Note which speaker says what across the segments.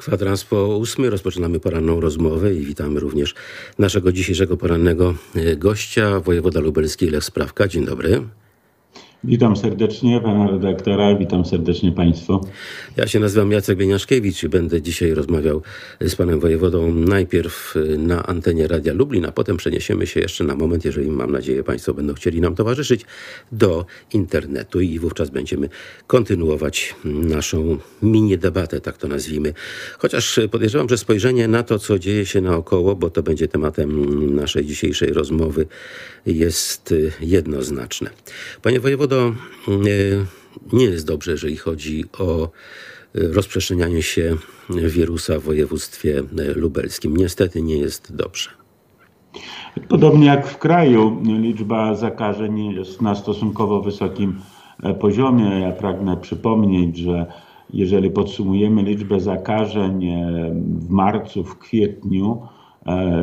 Speaker 1: Kwadrans po ósmy rozpoczynamy poranną rozmowę i witamy również naszego dzisiejszego porannego e, gościa, wojewoda lubelski Lech Sprawka. Dzień dobry.
Speaker 2: Witam serdecznie pana redaktora, witam serdecznie państwo.
Speaker 1: Ja się nazywam Jacek Bieniaszkiewicz i będę dzisiaj rozmawiał z panem wojewodą najpierw na antenie Radia Lublin, a potem przeniesiemy się jeszcze na moment, jeżeli mam nadzieję państwo będą chcieli nam towarzyszyć, do internetu i wówczas będziemy kontynuować naszą mini debatę, tak to nazwijmy. Chociaż podejrzewam, że spojrzenie na to, co dzieje się naokoło, bo to będzie tematem naszej dzisiejszej rozmowy, jest jednoznaczne. Panie wojewodo, Metodo nie jest dobrze, jeżeli chodzi o rozprzestrzenianie się wirusa w województwie lubelskim. Niestety nie jest dobrze.
Speaker 2: Podobnie jak w kraju, liczba zakażeń jest na stosunkowo wysokim poziomie. Ja pragnę przypomnieć, że jeżeli podsumujemy liczbę zakażeń w marcu, w kwietniu, E,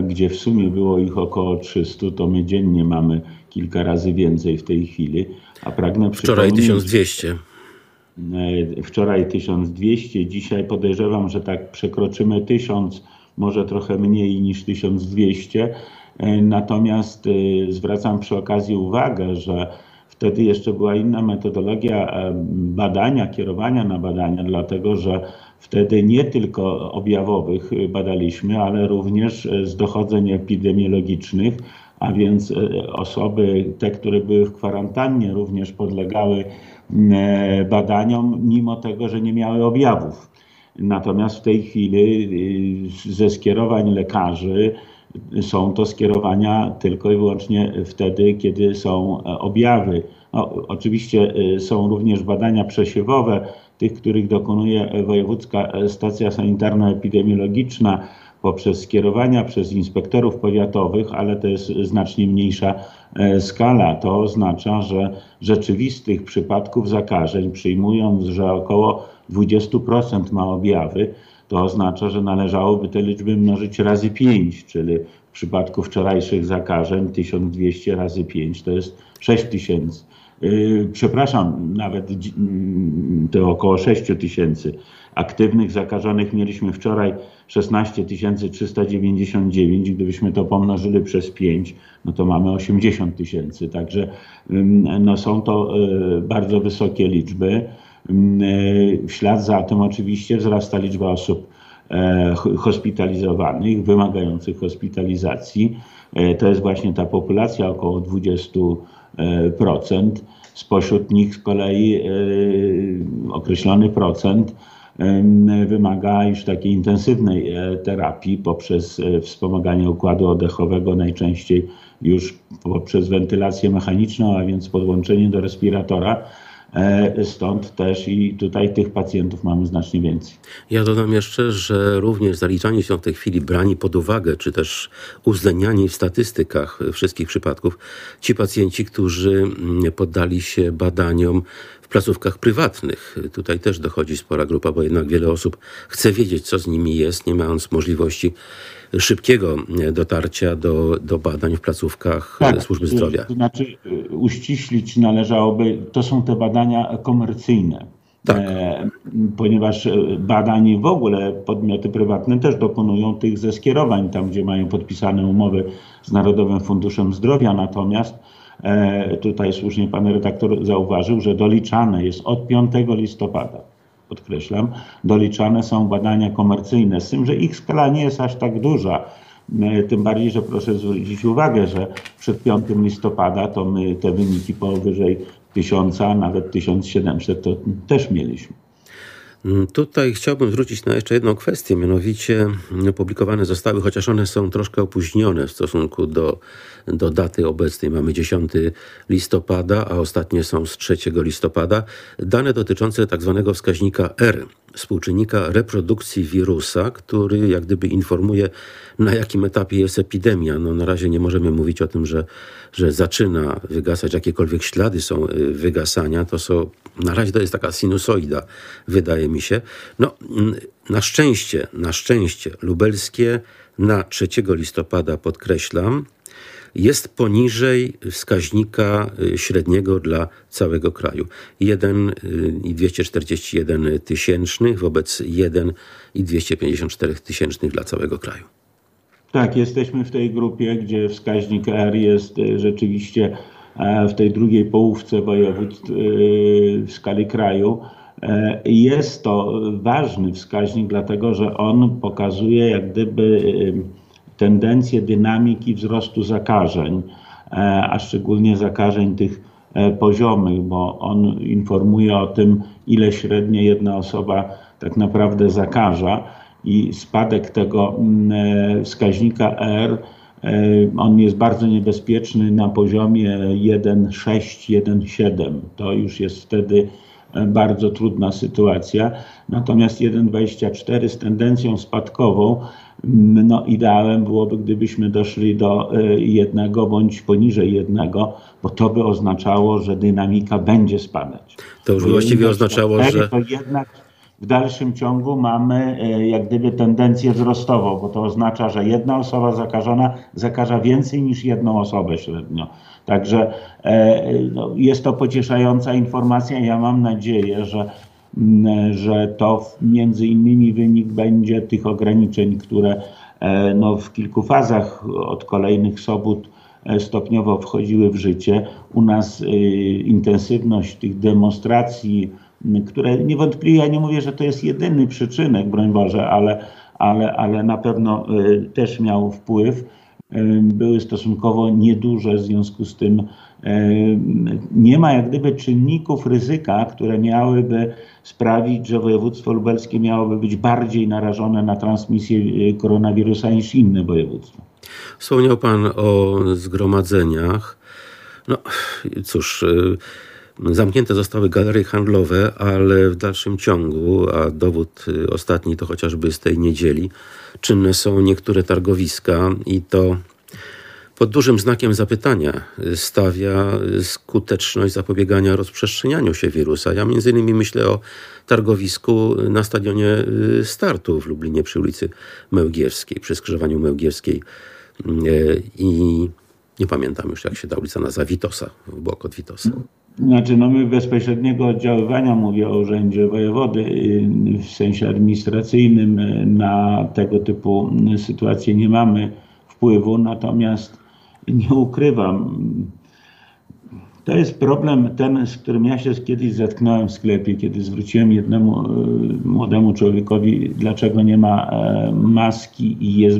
Speaker 2: gdzie w sumie było ich około 300, to my dziennie mamy kilka razy więcej w tej chwili.
Speaker 1: A pragnę Wczoraj 1200.
Speaker 2: E, wczoraj 1200, dzisiaj podejrzewam, że tak przekroczymy 1000, może trochę mniej niż 1200. E, natomiast zwracam przy okazji uwagę, że wtedy jeszcze była inna metodologia badania, kierowania na badania, dlatego że Wtedy nie tylko objawowych badaliśmy, ale również z dochodzeń epidemiologicznych, a więc e, osoby, te, które były w kwarantannie, również podlegały e, badaniom, mimo tego, że nie miały objawów. Natomiast w tej chwili e, ze skierowań lekarzy są to skierowania tylko i wyłącznie wtedy, kiedy są objawy. No, oczywiście są również badania przesiewowe, tych, których dokonuje Wojewódzka Stacja Sanitarno-Epidemiologiczna poprzez skierowania przez inspektorów powiatowych, ale to jest znacznie mniejsza e, skala. To oznacza, że rzeczywistych przypadków zakażeń, przyjmując, że około 20% ma objawy, to oznacza, że należałoby te liczby mnożyć razy 5, czyli w przypadku wczorajszych zakażeń 1200 razy 5 to jest 6000. Y, przepraszam, nawet mm, to około 6 tysięcy aktywnych zakażonych mieliśmy wczoraj 16 399. Gdybyśmy to pomnożyli przez 5, no to mamy 80 tysięcy. Także no są to y, bardzo wysokie liczby. Y, w ślad za tym oczywiście wzrasta liczba osób e, hospitalizowanych, wymagających hospitalizacji. E, to jest właśnie ta populacja około 20%. Spośród nich z kolei e, określony procent wymaga już takiej intensywnej e, terapii poprzez e, wspomaganie układu oddechowego, najczęściej już poprzez wentylację mechaniczną, a więc podłączenie do respiratora. E, stąd też i tutaj tych pacjentów mamy znacznie więcej.
Speaker 1: Ja dodam jeszcze, że również zaliczani są w tej chwili brani pod uwagę, czy też uwzględniani w statystykach wszystkich przypadków ci pacjenci, którzy mm, poddali się badaniom w placówkach prywatnych. Tutaj też dochodzi spora grupa, bo jednak wiele osób chce wiedzieć, co z nimi jest, nie mając możliwości szybkiego dotarcia do, do badań w placówkach tak, służby zdrowia.
Speaker 2: To znaczy y, uściślić należałoby, to są te badania komercyjne. Tak. E, ponieważ e, badań w ogóle podmioty prywatne też dokonują tych ze skierowań, tam gdzie mają podpisane umowy z Narodowym Funduszem Zdrowia, natomiast e, tutaj słusznie pan redaktor zauważył, że doliczane jest od 5 listopada podkreślam, doliczane są badania komercyjne, z tym, że ich skala nie jest aż tak duża. E, tym bardziej, że proszę zwrócić uwagę, że przed 5 listopada to my te wyniki powyżej 1000, nawet 1700 to też mieliśmy.
Speaker 1: Mm, tutaj chciałbym zwrócić na jeszcze jedną kwestię, mianowicie opublikowane zostały, chociaż one są troszkę opóźnione w stosunku do, do daty obecnej. Mamy 10 listopada, a ostatnie są z 3 listopada. Dane dotyczące tak zwanego wskaźnika R, współczynnika reprodukcji wirusa, który jak gdyby informuje, na jakim etapie jest epidemia. No, na razie nie możemy mówić o tym, że, że zaczyna wygasać, jakiekolwiek ślady są y, wygasania. To są, na razie to jest taka sinusoida, wydaje mi się. No, na szczęście, na szczęście lubelskie na 3 listopada podkreślam, jest poniżej wskaźnika średniego dla całego kraju. 1,241 tysięcznych wobec 1,254 tysięcznych dla całego kraju.
Speaker 2: Tak, jesteśmy w tej grupie, gdzie wskaźnik R jest rzeczywiście w tej drugiej połówce województw w skali kraju. E, jest to ważny wskaźnik, dlatego że on pokazuje jak gdyby tendencję dynamiki wzrostu zakażeń, e, a szczególnie zakażeń tych e, poziomych, bo on informuje o tym, ile średnio jedna osoba tak naprawdę zakaża i spadek tego wskaźnika R on jest bardzo niebezpieczny na poziomie 1,6, 1,7. To już jest wtedy bardzo trudna sytuacja. Natomiast 1,24 z tendencją spadkową, mm, no ideałem byłoby, gdybyśmy doszli do e, jednego bądź poniżej jednego, bo to by oznaczało, że dynamika będzie spadać.
Speaker 1: To już właściwie oznaczało, że...
Speaker 2: To jednak w dalszym ciągu mamy e, jak gdyby tendencję wzrostową, bo to oznacza, że jedna osoba zakażona zakaża więcej niż jedną osobę średnio. Także e, no, jest to pocieszająca informacja. Ja mam nadzieję, że, że to między innymi wynik będzie tych ograniczeń, które e, no, w kilku fazach od kolejnych sobot e, stopniowo wchodziły w życie. U nas intensywność tych demonstracji, które niewątpliwie, ja nie mówię, że to jest jedyny przyczynek, broń Boże, ale, ale, ale na pewno też miał wpływ były stosunkowo nieduże, w związku z tym nie ma jak gdyby czynników ryzyka, które miałyby sprawić, że województwo lubelskie miałoby być bardziej narażone na transmisję e, koronawirusa niż inne województwa.
Speaker 1: Wspomniał Pan o zgromadzeniach. No cóż, e, zamknięte zostały galerie handlowe, ale w dalszym ciągu, a dowód e, ostatni to chociażby z tej niedzieli, czynne są niektóre targowiska i to pod dużym znakiem zapytania stawia skuteczność zapobiegania rozprzestrzenianiu się wirusa. Ja między innymi myślę o targowisku na stadionie startu w Lublinie przy ulicy Mełgierskiej, przy skrzyżowaniu Mełgierskiej i nie pamiętam już jak się ta ulica nazywa, Witosa, w bok od Witosa.
Speaker 2: Znaczy, no my bezpośredniego oddziaływania, mówię o Urzędzie Wojewody, w sensie administracyjnym na tego typu sytuacje nie mamy wpływu, natomiast nie ukrywam, to jest problem ten, z którym ja się kiedyś zetknąłem w sklepie, kiedy zwróciłem jednemu e, młodemu człowiekowi, dlaczego nie ma e, maski i jest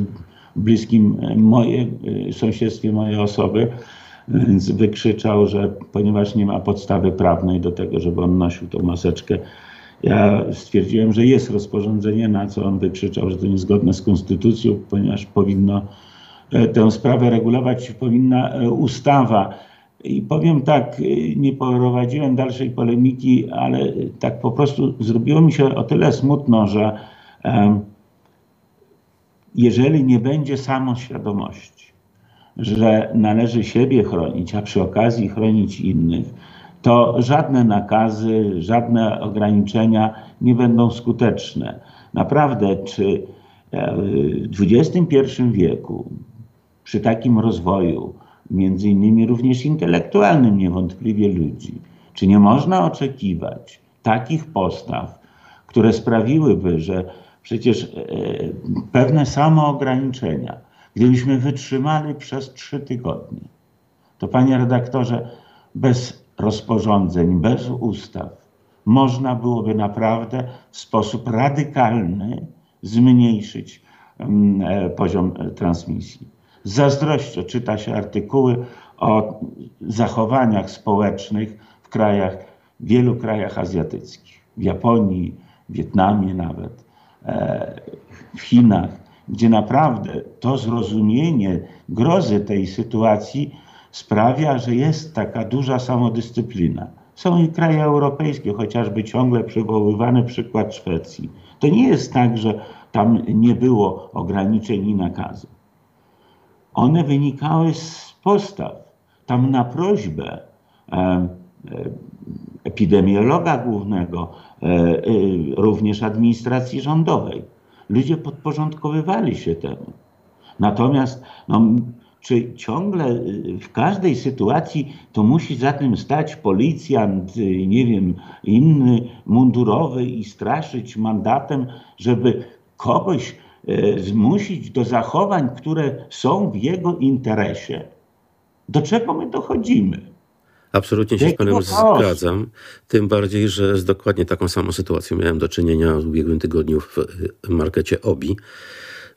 Speaker 2: bliskim moje, sąsiedztwie mojej osoby. Wykrzyczał, że ponieważ nie ma podstawy prawnej do tego, żeby on nosił tą maseczkę, ja stwierdziłem, że jest rozporządzenie, na co on wykrzyczał, że to niezgodne z konstytucją, ponieważ powinno e, tę sprawę regulować powinna e, ustawa. I powiem tak, e, nie prowadziłem dalszej polemiki, ale tak po prostu zrobiło mi się o tyle smutno, że jeżeli nie będzie samoświadomości, że należy siebie chronić, a przy okazji chronić innych, to żadne nakazy, żadne ograniczenia nie będą skuteczne. Naprawdę, czy e, w XXI wieku, przy takim rozwoju, między innymi również intelektualnym niewątpliwie ludzi, czy nie można oczekiwać takich postaw, które sprawiłyby, że przecież e, pewne samoograniczenia, Gdybyśmy wytrzymali przez trzy tygodnie, to panie redaktorze, bez rozporządzeń, bez ustaw, można byłoby naprawdę w sposób radykalny zmniejszyć mm, e, poziom e, transmisji. Z zazdrością czyta się artykuły o zachowaniach społecznych w krajach, w wielu krajach azjatyckich, w Japonii, Wietnamie nawet, e, w Chinach gdzie naprawdę to zrozumienie grozy tej sytuacji sprawia, że jest taka duża samodyscyplina. Są i kraje europejskie, chociażby ciągle przywoływany przykład Szwecji. To nie jest tak, że tam nie było ograniczeń i nakazów. One wynikały z postaw. Tam na prośbę e, e, epidemiologa głównego, e, e również administracji rządowej, ludzie podporządkowywali się temu. Natomiast no, Czy ciągle w każdej sytuacji to musi za tym stać policjant, nie wiem, inny mundurowy i straszyć mandatem, żeby kogoś zmusić do zachowań, które są w jego interesie? Do czego my dochodzimy?
Speaker 1: Absolutnie się z Panem zgadzam. Tym bardziej, że z dokładnie taką samą sytuacją miałem do czynienia w ubiegłym tygodniu w markecie Obi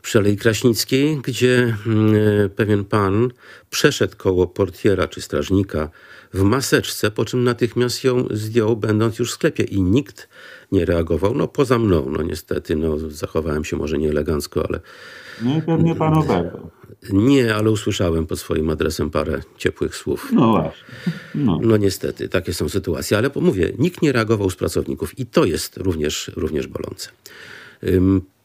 Speaker 1: przy Alei Kraśnickiej, gdzie mm, pewien pan przeszedł koło portiera czy strażnika w maseczce, po czym natychmiast ją zdjął, będąc już w sklepie i nikt nie reagował. No poza mną, no niestety, no zachowałem się może nieelegancko, ale...
Speaker 2: No i pewnie pan oberwał.
Speaker 1: Nie, ale usłyszałem pod swoim adresem parę ciepłych słów.
Speaker 2: No właśnie.
Speaker 1: No. no niestety, takie są sytuacje, ale mówię, nikt nie reagował z pracowników i to jest również, również bolące.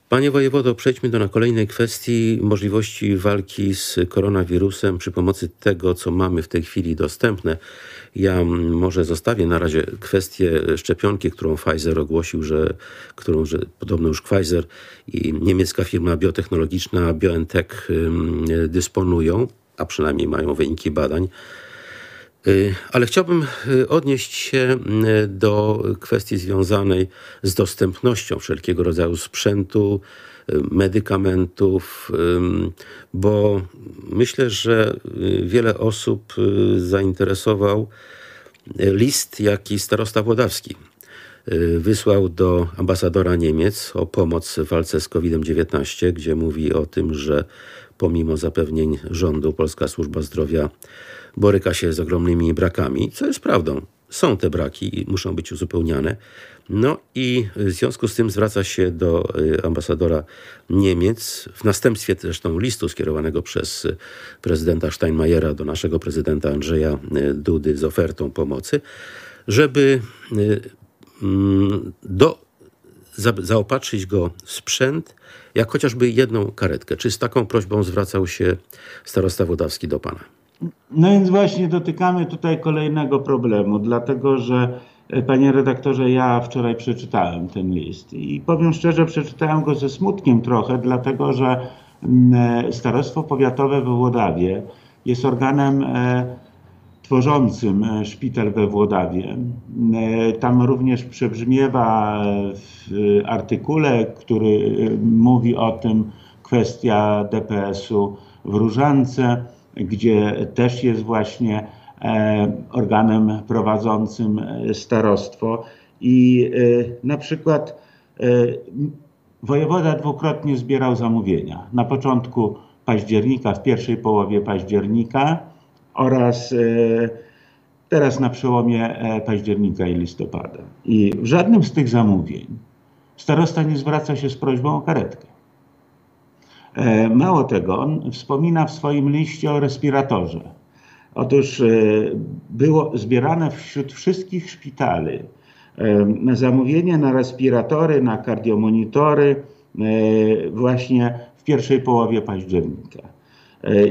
Speaker 1: Panie wojewodo, przejdźmy do na kolejnej kwestii możliwości walki z koronawirusem przy pomocy tego, co mamy w tej chwili dostępne. Ja może zostawię na razie kwestię szczepionki, którą Pfizer ogłosił, że, którą że podobno już Pfizer i niemiecka firma biotechnologiczna BioNTech dysponują, a przynajmniej mają wyniki badań. Y, ale chciałbym y, odnieść się y, do kwestii związanej z dostępnością wszelkiego rodzaju sprzętu, medykamentów, bo myślę, że wiele osób zainteresował list, jaki starosta Włodawski wysłał do ambasadora Niemiec o pomoc w walce z COVID-19, gdzie mówi o tym, że pomimo zapewnień rządu Polska Służba Zdrowia boryka się z ogromnymi brakami, co jest prawdą. Są te braki i muszą być uzupełniane. No i w związku z tym zwraca się do y, ambasadora Niemiec, w następstwie zresztą listu skierowanego przez prezydenta Steinmeiera do naszego prezydenta Andrzeja y, Dudy z ofertą pomocy, żeby y, mm, do, zaopatrzyć go w sprzęt, jak chociażby jedną karetkę. Czy z taką prośbą zwracał się starosta Wodawski do pana?
Speaker 2: No więc właśnie dotykamy tutaj kolejnego problemu, dlatego że e, Panie redaktorze, ja wczoraj przeczytałem ten list i powiem szczerze, przeczytałem go ze smutkiem trochę, dlatego że mm, e, Starostwo Powiatowe we Włodawie jest organem e, tworzącym szpital we Włodawie. Tam również przebrzmiewa w artykule, który mówi o tym kwestia DPS-u w Różance gdzie też jest właśnie e, organem prowadzącym e, starostwo. I e, na przykład wojewoda dwukrotnie zbierał zamówienia. Na początku października, w pierwszej połowie października oraz teraz na przełomie października i listopada. I w żadnym z tych zamówień starosta nie zwraca się z prośbą o karetkę. E, mało tego, on wspomina w swoim liście o respiratorze. Otóż e, było zbierane wśród wszystkich szpitali e, zamówienie na respiratory, na kardiomonitory właśnie w pierwszej połowie października.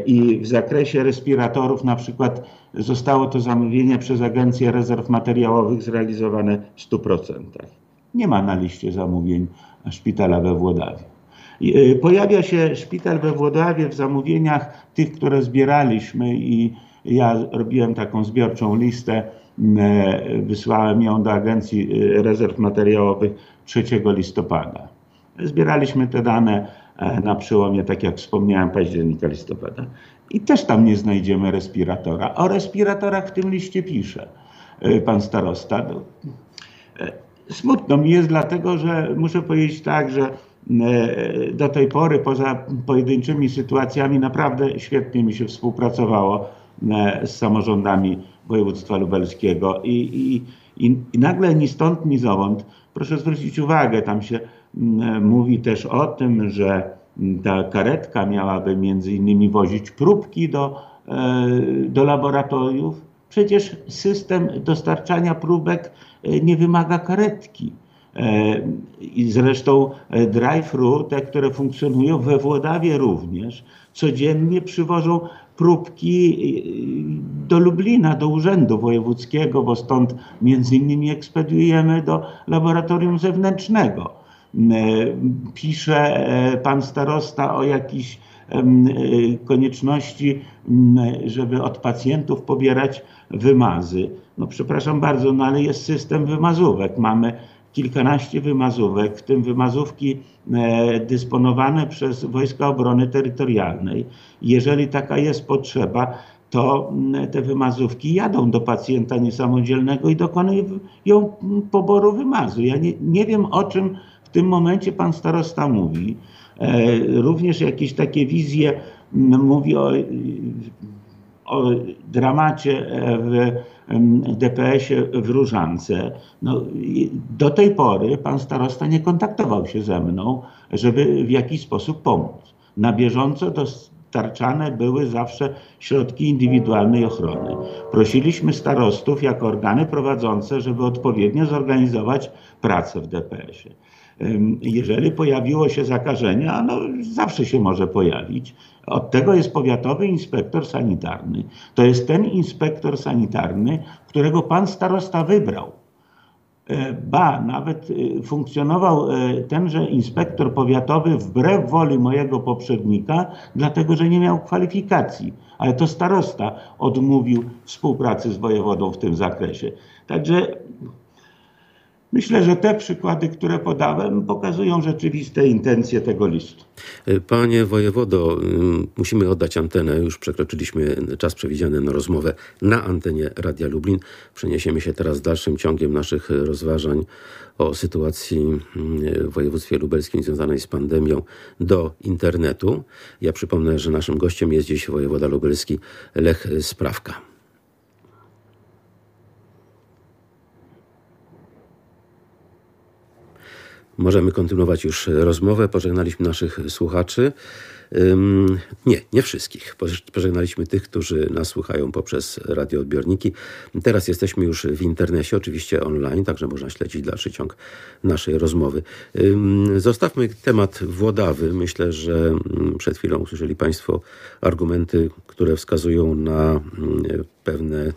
Speaker 2: I w zakresie respiratorów na przykład zostało to zamówienie przez Agencję Rezerw Materiałowych zrealizowane w 100%. Nie ma na liście zamówień szpitala we Włodawie. Y, pojawia się szpital we Włodawie w zamówieniach tych, które zbieraliśmy i ja robiłem taką zbiorczą listę, y, wysłałem ją do Agencji y, Rezerw Materiałowych 3 listopada. Zbieraliśmy te dane e, na przełomie, tak jak wspomniałem, października, listopada. I też tam nie znajdziemy respiratora. O respiratorach w tym liście pisze pan starosta. No, e, smutno mi jest dlatego, że muszę powiedzieć tak, że E, do tej pory, poza pojedynczymi sytuacjami, naprawdę świetnie mi się współpracowało e, z samorządami województwa lubelskiego. I, i, i, i nagle ni stąd, ni zowąd, proszę zwrócić uwagę, tam się mówi też o tym, że ta karetka miałaby między innymi wozić próbki do, e, do laboratoriów. Przecież system dostarczania próbek nie wymaga karetki. E, I zresztą e, drive-thru, te, które funkcjonują we Włodawie również, codziennie przywożą próbki e, do Lublina, do Urzędu Wojewódzkiego, bo stąd między innymi ekspediujemy do laboratorium zewnętrznego. Pisze pan starosta o jakichś konieczności, żeby od pacjentów pobierać wymazy. No przepraszam bardzo, no ale jest system wymazówek. Mamy kilkanaście wymazówek, w tym wymazówki e, dysponowane przez Wojska Obrony Terytorialnej. Jeżeli taka jest potrzeba, to mm, te wymazówki jadą do pacjenta niesamodzielnego i dokonują poboru wymazu. Ja nie, nie wiem, o czym w tym momencie pan starosta mówi. E, również jakieś takie wizje mm, mówi o, o dramacie e, w DPS-ie w Różance. No, do tej pory pan starosta nie kontaktował się ze mną, żeby w jakiś sposób pomóc. Na bieżąco dostarczane były zawsze środki indywidualnej ochrony. Prosiliśmy starostów jako organy prowadzące, żeby odpowiednio zorganizować pracę w DPS-ie. Jeżeli pojawiło się zakażenie, a no zawsze się może pojawić, od tego jest powiatowy inspektor sanitarny. To jest ten inspektor sanitarny, którego pan starosta wybrał. E, ba, nawet e, funkcjonował e, tenże inspektor powiatowy wbrew woli mojego poprzednika, dlatego że nie miał kwalifikacji. Ale to starosta odmówił współpracy z wojewodą w tym zakresie. Także Myślę, że te przykłady, które podałem, pokazują rzeczywiste intencje tego listu.
Speaker 1: Panie wojewodo, mm, musimy oddać antenę. Już przekroczyliśmy czas przewidziany na rozmowę na antenie Radia Lublin. Przeniesiemy się teraz dalszym ciągiem naszych rozważań o sytuacji mm, w województwie lubelskim związanej z pandemią do internetu. Ja przypomnę, że naszym gościem jest dziś wojewoda lubelski Lech Sprawka. Możemy kontynuować już rozmowę. Pożegnaliśmy naszych słuchaczy. Nie, nie wszystkich. Pożegnaliśmy tych, którzy nas słuchają poprzez radioodbiorniki. Teraz jesteśmy już w internecie, oczywiście online, także można śledzić dalszy ciąg naszej rozmowy. Zostawmy temat Włodawy. Myślę, że przed chwilą usłyszeli Państwo argumenty, które wskazują na pewne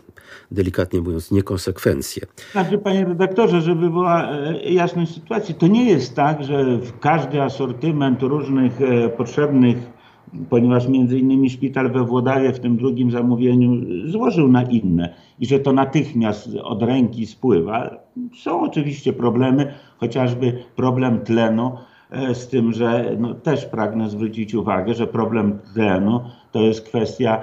Speaker 1: delikatnie mówiąc, niekonsekwencje.
Speaker 2: Znaczy, panie redaktorze, żeby była e, jasność sytuacji, to nie jest tak, że każdy asortyment różnych e, potrzebnych ponieważ między innymi szpital we Włodawie w tym drugim zamówieniu złożył na inne i że to natychmiast od ręki spływa. Są oczywiście problemy, chociażby problem tlenu, e, z tym, że no, też pragnę zwrócić uwagę, że problem tlenu to jest kwestia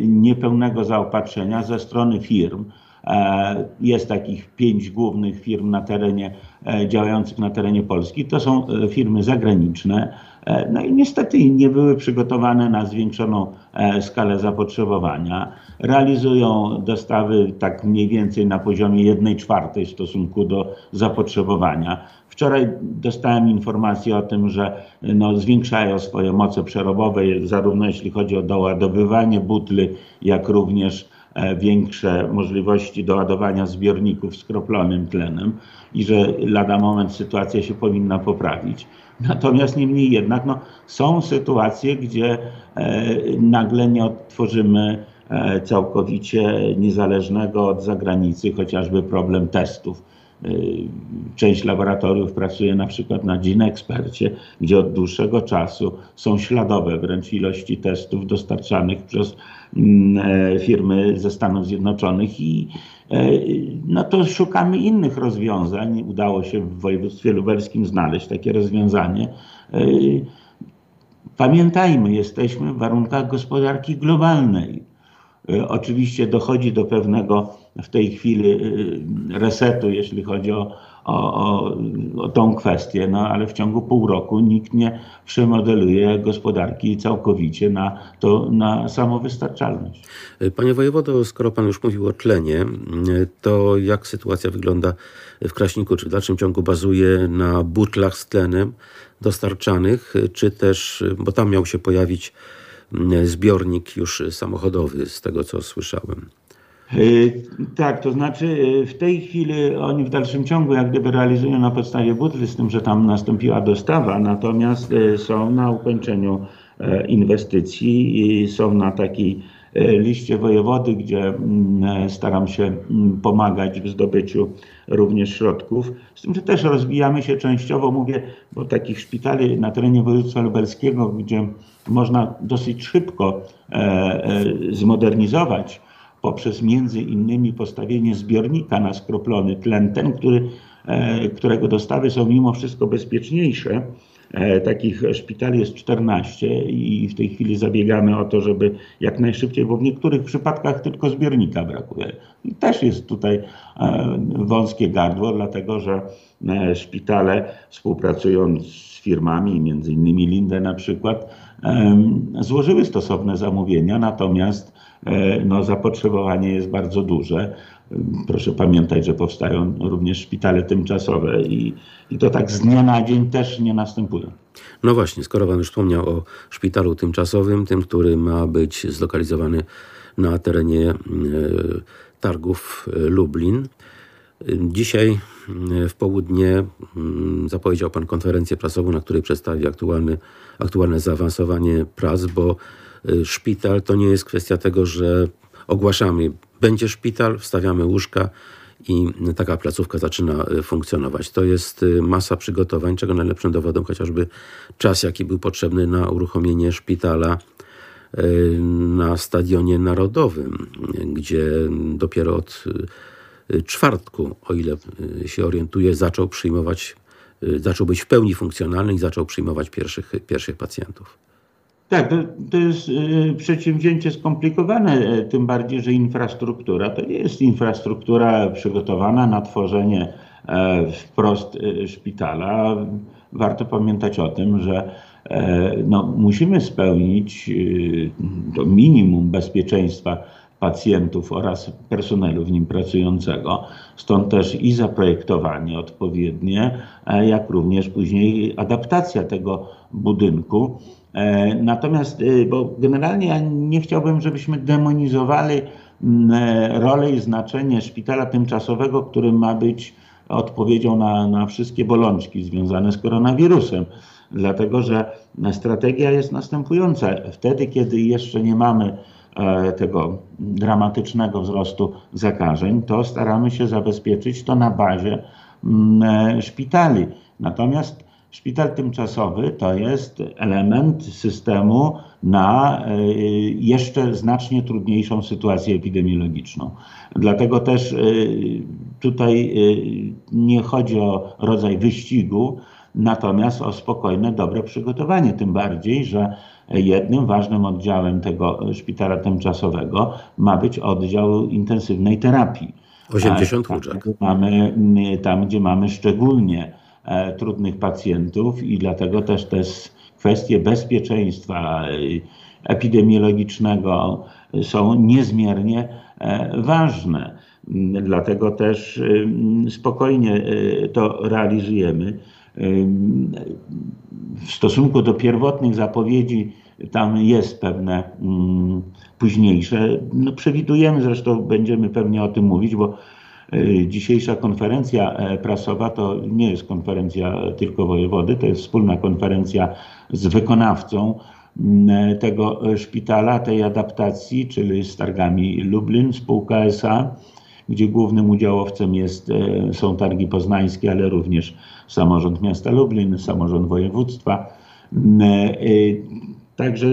Speaker 2: niepełnego zaopatrzenia ze strony firm. E, jest takich pięć głównych firm na terenie, e, działających na terenie Polski. To są e, firmy zagraniczne. No i niestety nie były przygotowane na zwiększoną skalę zapotrzebowania. Realizują dostawy tak mniej więcej na poziomie 1 czwartej w stosunku do zapotrzebowania. Wczoraj dostałem informację o tym, że no, zwiększają swoje moce przerobowe, zarówno jeśli chodzi o doładowywanie butli, jak również e, większe możliwości doładowania zbiorników z kroplonym tlenem i że lada moment sytuacja się powinna poprawić. Natomiast niemniej jednak no, są sytuacje, gdzie e, nagle nie odtworzymy e, całkowicie niezależnego od zagranicy, chociażby problem testów. Y, część laboratoriów pracuje na przykład na GeneExpercie, gdzie od dłuższego czasu są śladowe wręcz ilości testów dostarczanych przez mm, e, firmy ze Stanów Zjednoczonych i e, no to szukamy innych rozwiązań. Udało się w województwie lubelskim znaleźć takie rozwiązanie. E, pamiętajmy, jesteśmy w warunkach gospodarki globalnej. Oczywiście dochodzi do pewnego w tej chwili resetu, jeśli chodzi o, o, o, o tą kwestię, no ale w ciągu pół roku nikt nie przemodeluje gospodarki całkowicie na, to, na samowystarczalność.
Speaker 1: Panie wojewodo, skoro pan już mówił o tlenie, to jak sytuacja wygląda w Kraśniku? Czy w dalszym ciągu bazuje na butlach z tlenem dostarczanych, czy też, bo tam miał się pojawić zbiornik już samochodowy, z tego co słyszałem?
Speaker 2: E, tak, to znaczy e, w tej chwili oni w dalszym ciągu jak gdyby realizują na podstawie butli, z tym, że tam nastąpiła dostawa, natomiast e, są na ukończeniu inwestycji i są na takiej liście wojewody, gdzie mm, staram się mm, pomagać w zdobyciu również środków. Z tym, że też rozwijamy się częściowo, mówię, bo takich szpitali na terenie województwa lubelskiego, gdzie można dosyć szybko e, e, zmodernizować poprzez między innymi postawienie zbiornika na skroplony tlen, ten, który, e, którego dostawy są mimo wszystko bezpieczniejsze. Takich szpitali jest 14 i w tej chwili zabiegamy o to, żeby jak najszybciej, bo w niektórych przypadkach tylko zbiornika brakuje. I też jest tutaj wąskie gardło, dlatego że szpitale współpracując z firmami, między innymi Linde na przykład, złożyły stosowne zamówienia, natomiast e, no, zapotrzebowanie jest bardzo duże. Proszę pamiętać, że powstają również szpitale tymczasowe i, i to tak z dnia na dzień też nie następuje.
Speaker 1: No właśnie, skoro Pan już wspomniał o szpitalu tymczasowym, tym, który ma być zlokalizowany na terenie e, targów e, Lublin. Dzisiaj w południe mm, zapowiedział Pan konferencję prasową, na której przedstawi aktualny, aktualne zaawansowanie prac, bo y, szpital to nie jest kwestia tego, że ogłaszamy, będzie szpital, wstawiamy łóżka i taka placówka zaczyna y, funkcjonować. To jest y, masa przygotowań, czego najlepszym dowodem chociażby czas, jaki był potrzebny na uruchomienie szpitala na Stadionie Narodowym, gdzie dopiero od czwartku, o ile y, się orientuję, zaczął przyjmować, y, zaczął być w pełni funkcjonalny i zaczął przyjmować pierwszych, pierwszych pacjentów.
Speaker 2: Tak, to, to jest y, przedsięwzięcie skomplikowane, tym bardziej, że infrastruktura to nie jest infrastruktura przygotowana na tworzenie e, wprost szpitala. Warto pamiętać o tym, że e, no, musimy spełnić to minimum bezpieczeństwa pacjentów oraz personelu w nim pracującego. Stąd też i zaprojektowanie odpowiednie, e, jak również później adaptacja tego budynku. E, natomiast, e, bo generalnie ja nie chciałbym, żebyśmy demonizowali rolę i znaczenie szpitala tymczasowego, który ma być odpowiedzią na, na wszystkie bolączki związane z koronawirusem. Dlatego, że strategia jest następująca. Wtedy, kiedy jeszcze nie mamy tego dramatycznego wzrostu zakażeń, to staramy się zabezpieczyć to na bazie mm, e, szpitali. Natomiast szpital tymczasowy to jest element systemu na e, jeszcze znacznie trudniejszą sytuację epidemiologiczną. Dlatego też tutaj nie chodzi o rodzaj wyścigu, natomiast o spokojne, dobre przygotowanie. Tym bardziej, że jednym ważnym oddziałem tego szpitala tymczasowego ma być oddział intensywnej terapii.
Speaker 1: 80 łóżek.
Speaker 2: Mamy, tam, gdzie mamy szczególnie e, trudnych pacjentów i dlatego też te kwestie bezpieczeństwa e, epidemiologicznego są niezmiernie e, ważne. Dlatego też spokojnie to realizujemy. W stosunku do pierwotnych zapowiedzi tam jest pewne późniejsze. No, przewidujemy, zresztą będziemy pewnie o tym mówić, bo y, dzisiejsza konferencja e, prasowa to nie jest konferencja tylko wojewody, to jest wspólna konferencja z wykonawcą tego szpitala, tej adaptacji, czyli z targami Lublin, spółka SA, gdzie głównym udziałowcem jest, e, są targi poznańskie, ale również samorząd miasta Lublin, samorząd województwa. Mm, e, Także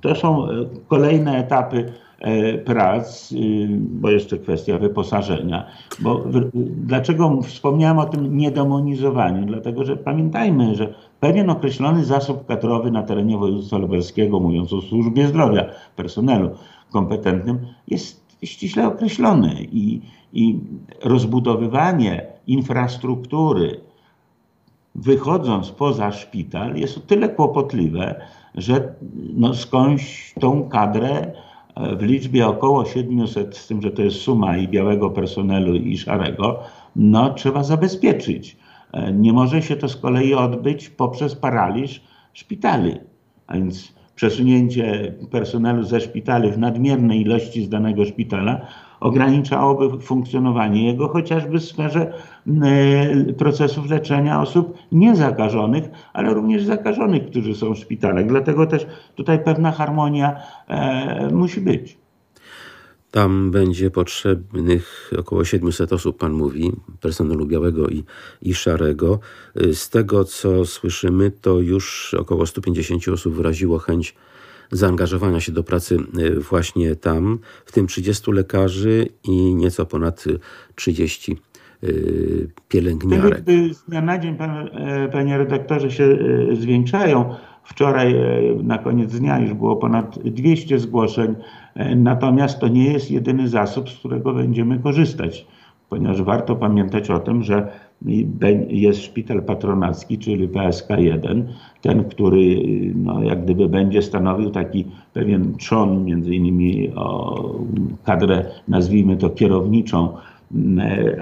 Speaker 2: to są e, kolejne etapy e, prac, y, bo jeszcze kwestia wyposażenia. Bo dlaczego wspomniałem o tym niedemonizowaniu? Dlatego, że pamiętajmy, że pewien określony zasób kadrowy na terenie województwa lubelskiego, mówiąc o służbie zdrowia, personelu kompetentnym, jest ściśle określony i, i rozbudowywanie infrastruktury, wychodząc poza szpital, jest o tyle kłopotliwe, że no skądś tą kadrę e, w liczbie około 700, z tym, że to jest suma i białego personelu i szarego, no trzeba zabezpieczyć. E, nie może się to z kolei odbyć poprzez paraliż szpitali. A więc przesunięcie personelu ze szpitali w nadmiernej ilości z danego szpitala ograniczałoby funkcjonowanie jego chociażby w sferze procesów leczenia osób niezakażonych, ale również zakażonych, którzy są w szpitalach. Dlatego też tutaj pewna harmonia musi być.
Speaker 1: Tam będzie potrzebnych około 700 osób, pan mówi, personelu białego i, i szarego. Z tego, co słyszymy, to już około 150 osób wyraziło chęć zaangażowania się do pracy y, właśnie tam, w tym 30 lekarzy i nieco ponad 30 y, pielęgniarek.
Speaker 2: Z dnia na dzień, pan, e, panie redaktorze, się e, zwiększają. Wczoraj e, na koniec dnia już było ponad 200 zgłoszeń, natomiast to nie jest jedyny zasób, z którego będziemy korzystać, ponieważ warto pamiętać o tym, że jest szpital patronacki, czyli PSK1, ten, który no, jak gdyby będzie stanowił taki pewien trzon, między innymi o kadrę, nazwijmy to kierowniczą,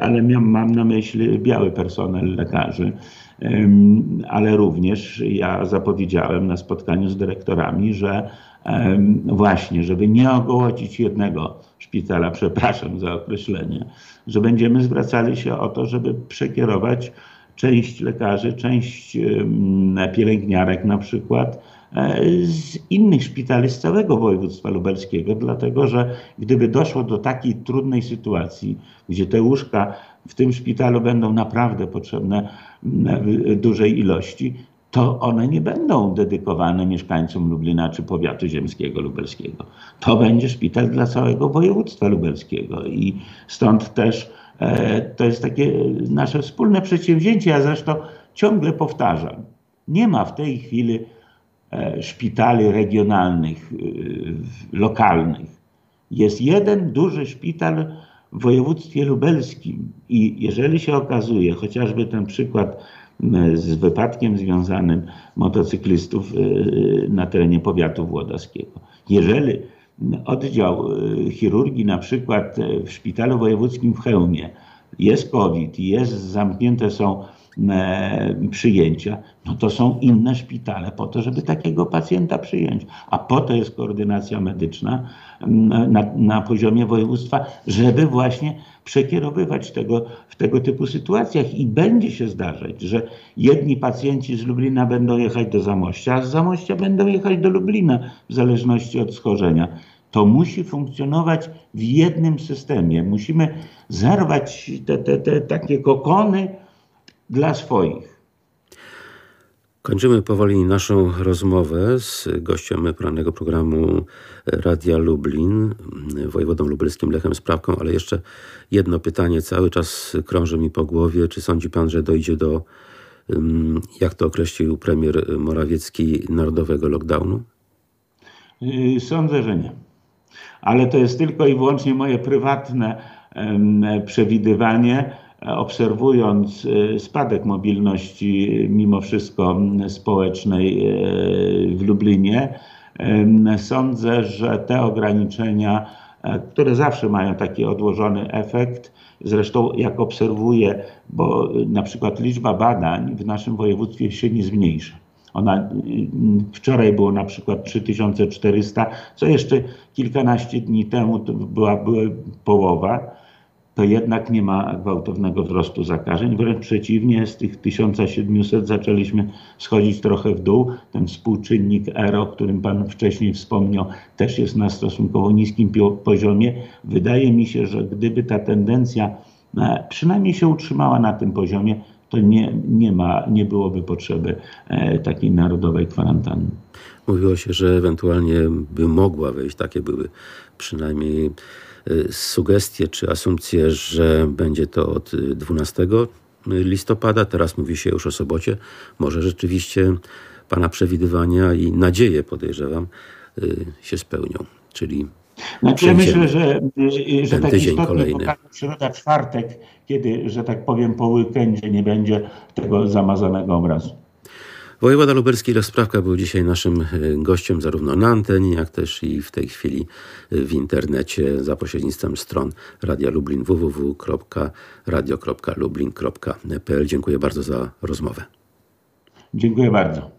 Speaker 2: ale mam na myśli biały personel lekarzy, ale również ja zapowiedziałem na spotkaniu z dyrektorami, że właśnie, żeby nie ogołocić jednego szpitala, przepraszam za określenie, że będziemy zwracali się o to, żeby przekierować część lekarzy, część pielęgniarek na przykład e, z innych szpitali z całego województwa lubelskiego, dlatego że gdyby doszło do takiej trudnej sytuacji, gdzie te łóżka w tym szpitalu będą naprawdę potrzebne w dużej ilości, to one nie będą dedykowane mieszkańcom Lublina czy powiatu ziemskiego lubelskiego. To będzie szpital dla całego województwa lubelskiego i stąd też e, to jest takie nasze wspólne przedsięwzięcie. Ja zresztą ciągle powtarzam, nie ma w tej chwili e, szpitali regionalnych, e, lokalnych. Jest jeden duży szpital w województwie lubelskim i jeżeli się okazuje, chociażby ten przykład z wypadkiem związanym motocyklistów y, na terenie powiatu włodarskiego. Jeżeli oddział y, chirurgii na przykład y, w szpitalu wojewódzkim w Chełmie jest COVID jest, zamknięte są e, przyjęcia, no to są inne szpitale po to, żeby takiego pacjenta przyjąć. A po to jest koordynacja medyczna na, na poziomie województwa, żeby właśnie przekierowywać tego, w tego typu sytuacjach i będzie się zdarzać, że jedni pacjenci z Lublina będą jechać do Zamościa, a z Zamościa będą jechać do Lublina w zależności od schorzenia. To musi funkcjonować w jednym systemie. Musimy zerwać te, te, te takie kokony dla swoich.
Speaker 1: Kończymy powoli naszą rozmowę z gościem porannego programu Radia Lublin, wojewodą lubelskim Lechem Sprawką, ale jeszcze jedno pytanie cały czas krąży mi po głowie. Czy sądzi pan, że dojdzie do, jak to określił premier Morawiecki, narodowego lockdownu?
Speaker 2: Yy, sądzę, że nie. Ale to jest tylko i wyłącznie moje prywatne przewidywanie obserwując e, spadek mobilności mimo wszystko społecznej e, w Lublinie, sądzę, że te ograniczenia, e, które zawsze mają taki odłożony efekt, zresztą jak obserwuję, bo na przykład liczba badań w naszym województwie się nie zmniejsza. Ona wczoraj było na przykład 3400, co jeszcze kilkanaście dni temu była, była połowa to jednak nie ma gwałtownego wzrostu zakażeń. Wręcz przeciwnie, z tych 1700 zaczęliśmy schodzić trochę w dół. Ten współczynnik R, o którym Pan wcześniej wspomniał, też jest na stosunkowo niskim poziomie. Wydaje mi się, że gdyby ta tendencja e, przynajmniej się utrzymała na tym poziomie, to nie, nie, ma, nie byłoby potrzeby e, takiej narodowej kwarantanny.
Speaker 1: Mówiło się, że ewentualnie by mogła wejść, takie były przynajmniej Y, sugestie czy asumpcje, że będzie to od 12 listopada. Teraz mówi się już o sobocie. Może rzeczywiście Pana przewidywania i nadzieje, podejrzewam, się spełnią. Czyli
Speaker 2: znaczy, ja myślę, że, że tak istotnie środa, czwartek, kiedy, że tak powiem, po weekendzie nie będzie tego zamazanego obrazu.
Speaker 1: Wojewoda lubelski Lech Sprawka był dzisiaj naszym e, gościem zarówno na antenie, jak też i w tej chwili e, w internecie za pośrednictwem stron Radia Lublin www.radio.lublin.pl. Dziękuję bardzo za rozmowę.
Speaker 2: Dziękuję bardzo.